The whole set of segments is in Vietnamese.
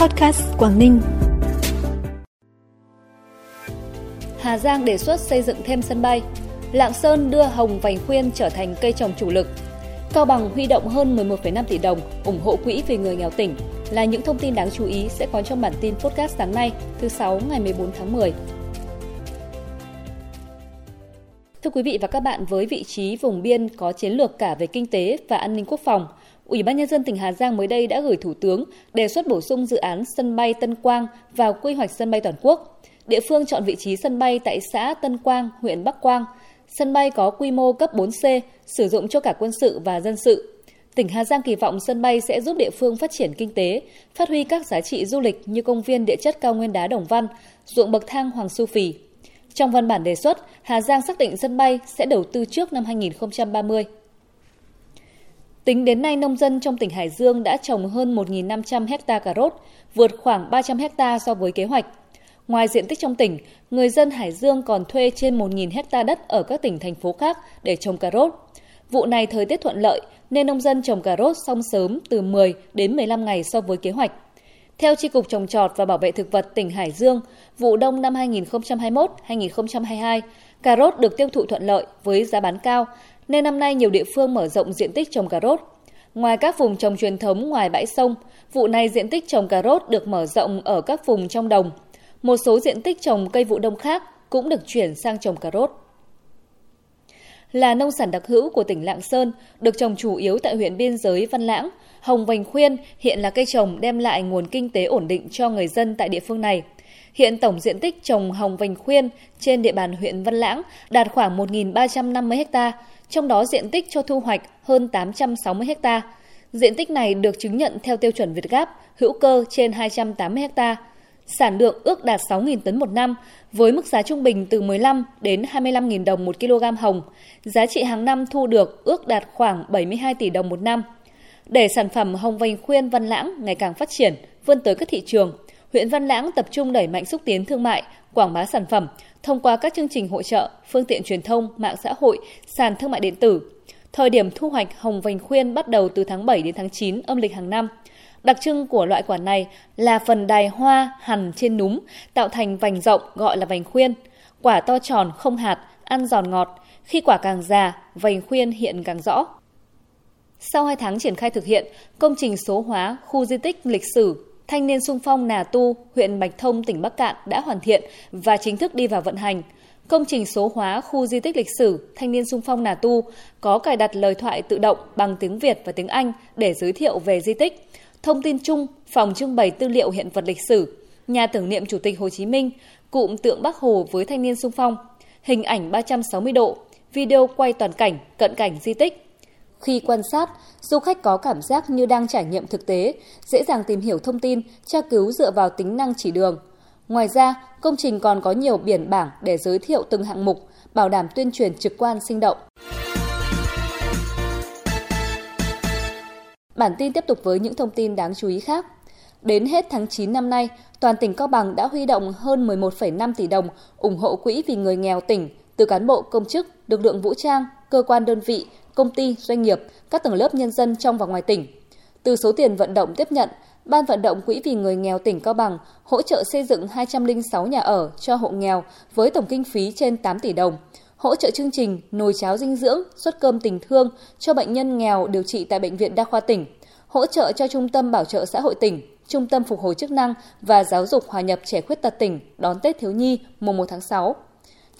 Podcast Quảng Ninh. Hà Giang đề xuất xây dựng thêm sân bay. Lạng Sơn đưa hồng vành khuyên trở thành cây trồng chủ lực. Cao Bằng huy động hơn 11,5 tỷ đồng ủng hộ quỹ vì người nghèo tỉnh là những thông tin đáng chú ý sẽ có trong bản tin podcast sáng nay, thứ sáu ngày 14 tháng 10. Thưa quý vị và các bạn, với vị trí vùng biên có chiến lược cả về kinh tế và an ninh quốc phòng, Ủy ban nhân dân tỉnh Hà Giang mới đây đã gửi Thủ tướng đề xuất bổ sung dự án sân bay Tân Quang vào quy hoạch sân bay toàn quốc. Địa phương chọn vị trí sân bay tại xã Tân Quang, huyện Bắc Quang. Sân bay có quy mô cấp 4C, sử dụng cho cả quân sự và dân sự. Tỉnh Hà Giang kỳ vọng sân bay sẽ giúp địa phương phát triển kinh tế, phát huy các giá trị du lịch như công viên địa chất cao nguyên đá Đồng Văn, ruộng bậc thang Hoàng Su Phì. Trong văn bản đề xuất, Hà Giang xác định sân bay sẽ đầu tư trước năm 2030. Tính đến nay, nông dân trong tỉnh Hải Dương đã trồng hơn 1.500 hecta cà rốt, vượt khoảng 300 hecta so với kế hoạch. Ngoài diện tích trong tỉnh, người dân Hải Dương còn thuê trên 1.000 hecta đất ở các tỉnh, thành phố khác để trồng cà rốt. Vụ này thời tiết thuận lợi nên nông dân trồng cà rốt xong sớm từ 10 đến 15 ngày so với kế hoạch. Theo Tri Cục Trồng Trọt và Bảo vệ Thực vật tỉnh Hải Dương, vụ đông năm 2021-2022, cà rốt được tiêu thụ thuận lợi với giá bán cao, nên năm nay nhiều địa phương mở rộng diện tích trồng cà rốt. Ngoài các vùng trồng truyền thống ngoài bãi sông, vụ này diện tích trồng cà rốt được mở rộng ở các vùng trong đồng. Một số diện tích trồng cây vụ đông khác cũng được chuyển sang trồng cà rốt. Là nông sản đặc hữu của tỉnh Lạng Sơn, được trồng chủ yếu tại huyện biên giới Văn Lãng, hồng vành khuyên hiện là cây trồng đem lại nguồn kinh tế ổn định cho người dân tại địa phương này. Hiện tổng diện tích trồng hồng vành khuyên trên địa bàn huyện Văn Lãng đạt khoảng 1.350 ha, trong đó diện tích cho thu hoạch hơn 860 ha. Diện tích này được chứng nhận theo tiêu chuẩn Việt Gáp hữu cơ trên 280 ha. Sản lượng ước đạt 6.000 tấn một năm, với mức giá trung bình từ 15 đến 25.000 đồng một kg hồng. Giá trị hàng năm thu được ước đạt khoảng 72 tỷ đồng một năm. Để sản phẩm hồng vành khuyên Văn Lãng ngày càng phát triển, vươn tới các thị trường, huyện Văn Lãng tập trung đẩy mạnh xúc tiến thương mại, quảng bá sản phẩm thông qua các chương trình hỗ trợ, phương tiện truyền thông, mạng xã hội, sàn thương mại điện tử. Thời điểm thu hoạch hồng vành khuyên bắt đầu từ tháng 7 đến tháng 9 âm lịch hàng năm. Đặc trưng của loại quả này là phần đài hoa hằn trên núm, tạo thành vành rộng gọi là vành khuyên. Quả to tròn không hạt, ăn giòn ngọt. Khi quả càng già, vành khuyên hiện càng rõ. Sau 2 tháng triển khai thực hiện, công trình số hóa khu di tích lịch sử Thanh niên sung phong Nà Tu, huyện Bạch Thông, tỉnh Bắc Cạn đã hoàn thiện và chính thức đi vào vận hành. Công trình số hóa khu di tích lịch sử Thanh niên sung phong Nà Tu có cài đặt lời thoại tự động bằng tiếng Việt và tiếng Anh để giới thiệu về di tích, thông tin chung, phòng trưng bày tư liệu hiện vật lịch sử, nhà tưởng niệm Chủ tịch Hồ Chí Minh, cụm tượng Bắc Hồ với thanh niên sung phong, hình ảnh 360 độ, video quay toàn cảnh, cận cảnh di tích, khi quan sát, du khách có cảm giác như đang trải nghiệm thực tế, dễ dàng tìm hiểu thông tin, tra cứu dựa vào tính năng chỉ đường. Ngoài ra, công trình còn có nhiều biển bảng để giới thiệu từng hạng mục, bảo đảm tuyên truyền trực quan sinh động. Bản tin tiếp tục với những thông tin đáng chú ý khác. Đến hết tháng 9 năm nay, toàn tỉnh Cao Bằng đã huy động hơn 11,5 tỷ đồng ủng hộ quỹ vì người nghèo tỉnh từ cán bộ công chức, lực lượng vũ trang, cơ quan đơn vị, công ty, doanh nghiệp, các tầng lớp nhân dân trong và ngoài tỉnh. Từ số tiền vận động tiếp nhận, Ban vận động Quỹ vì người nghèo tỉnh Cao Bằng hỗ trợ xây dựng 206 nhà ở cho hộ nghèo với tổng kinh phí trên 8 tỷ đồng, hỗ trợ chương trình nồi cháo dinh dưỡng, suất cơm tình thương cho bệnh nhân nghèo điều trị tại Bệnh viện Đa khoa tỉnh, hỗ trợ cho Trung tâm Bảo trợ xã hội tỉnh, Trung tâm Phục hồi chức năng và Giáo dục Hòa nhập trẻ khuyết tật tỉnh đón Tết thiếu nhi mùng 1 tháng 6.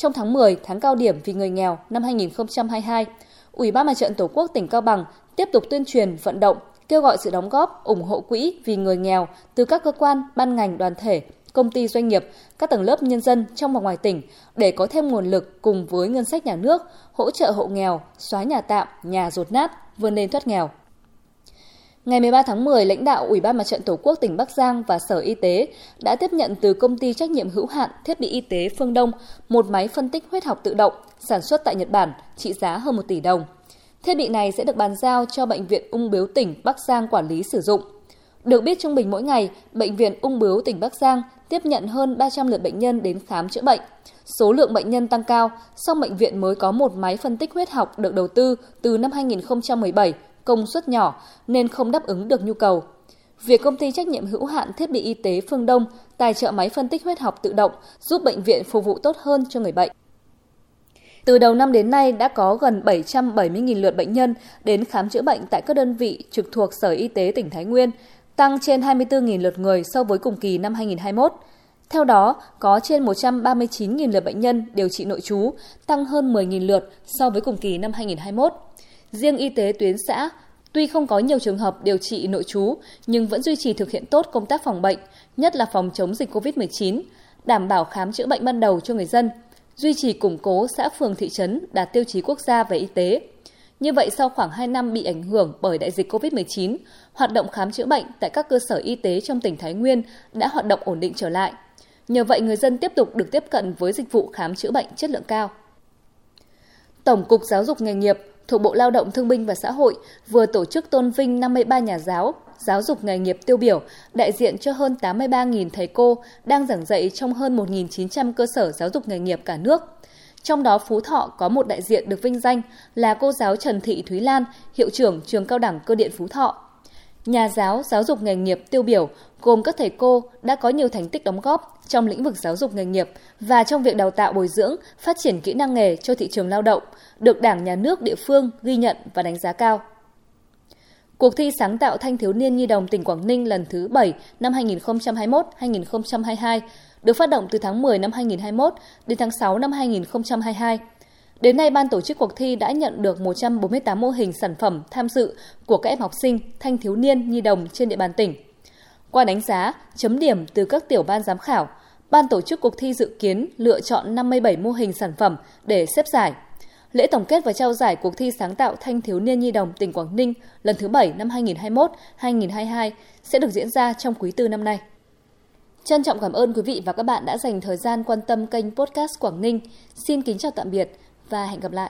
Trong tháng 10, tháng cao điểm vì người nghèo năm 2022, Ủy ban Mặt trận Tổ quốc tỉnh Cao Bằng tiếp tục tuyên truyền, vận động, kêu gọi sự đóng góp, ủng hộ quỹ vì người nghèo từ các cơ quan, ban ngành, đoàn thể, công ty doanh nghiệp, các tầng lớp nhân dân trong và ngoài tỉnh để có thêm nguồn lực cùng với ngân sách nhà nước hỗ trợ hộ nghèo, xóa nhà tạm, nhà rột nát, vươn lên thoát nghèo. Ngày 13 tháng 10, lãnh đạo Ủy ban Mặt trận Tổ quốc tỉnh Bắc Giang và Sở Y tế đã tiếp nhận từ công ty trách nhiệm hữu hạn thiết bị y tế Phương Đông một máy phân tích huyết học tự động sản xuất tại Nhật Bản trị giá hơn 1 tỷ đồng. Thiết bị này sẽ được bàn giao cho Bệnh viện Ung Biếu tỉnh Bắc Giang quản lý sử dụng. Được biết trung bình mỗi ngày, Bệnh viện Ung Biếu tỉnh Bắc Giang tiếp nhận hơn 300 lượt bệnh nhân đến khám chữa bệnh. Số lượng bệnh nhân tăng cao, song bệnh viện mới có một máy phân tích huyết học được đầu tư từ năm 2017 công suất nhỏ nên không đáp ứng được nhu cầu. việc công ty trách nhiệm hữu hạn thiết bị y tế Phương Đông tài trợ máy phân tích huyết học tự động giúp bệnh viện phục vụ tốt hơn cho người bệnh. Từ đầu năm đến nay đã có gần 770.000 lượt bệnh nhân đến khám chữa bệnh tại các đơn vị trực thuộc Sở Y tế tỉnh Thái Nguyên, tăng trên 24.000 lượt người so với cùng kỳ năm 2021. Theo đó, có trên 139.000 lượt bệnh nhân điều trị nội trú, tăng hơn 10.000 lượt so với cùng kỳ năm 2021. Riêng y tế tuyến xã, tuy không có nhiều trường hợp điều trị nội trú, nhưng vẫn duy trì thực hiện tốt công tác phòng bệnh, nhất là phòng chống dịch COVID-19, đảm bảo khám chữa bệnh ban đầu cho người dân, duy trì củng cố xã phường thị trấn đạt tiêu chí quốc gia về y tế. Như vậy, sau khoảng 2 năm bị ảnh hưởng bởi đại dịch COVID-19, hoạt động khám chữa bệnh tại các cơ sở y tế trong tỉnh Thái Nguyên đã hoạt động ổn định trở lại. Nhờ vậy, người dân tiếp tục được tiếp cận với dịch vụ khám chữa bệnh chất lượng cao. Tổng cục Giáo dục nghề nghiệp thuộc Bộ Lao động Thương binh và Xã hội vừa tổ chức tôn vinh 53 nhà giáo, giáo dục nghề nghiệp tiêu biểu, đại diện cho hơn 83.000 thầy cô đang giảng dạy trong hơn 1.900 cơ sở giáo dục nghề nghiệp cả nước. Trong đó Phú Thọ có một đại diện được vinh danh là cô giáo Trần Thị Thúy Lan, hiệu trưởng trường cao đẳng cơ điện Phú Thọ. Nhà giáo giáo dục nghề nghiệp tiêu biểu gồm các thầy cô đã có nhiều thành tích đóng góp trong lĩnh vực giáo dục nghề nghiệp và trong việc đào tạo bồi dưỡng, phát triển kỹ năng nghề cho thị trường lao động, được Đảng, Nhà nước, địa phương ghi nhận và đánh giá cao. Cuộc thi sáng tạo thanh thiếu niên nhi đồng tỉnh Quảng Ninh lần thứ 7 năm 2021-2022 được phát động từ tháng 10 năm 2021 đến tháng 6 năm 2022. Đến nay, ban tổ chức cuộc thi đã nhận được 148 mô hình sản phẩm tham dự của các em học sinh, thanh thiếu niên, nhi đồng trên địa bàn tỉnh. Qua đánh giá, chấm điểm từ các tiểu ban giám khảo, ban tổ chức cuộc thi dự kiến lựa chọn 57 mô hình sản phẩm để xếp giải. Lễ tổng kết và trao giải cuộc thi sáng tạo thanh thiếu niên nhi đồng tỉnh Quảng Ninh lần thứ 7 năm 2021-2022 sẽ được diễn ra trong quý tư năm nay. Trân trọng cảm ơn quý vị và các bạn đã dành thời gian quan tâm kênh podcast Quảng Ninh. Xin kính chào tạm biệt và hẹn gặp lại.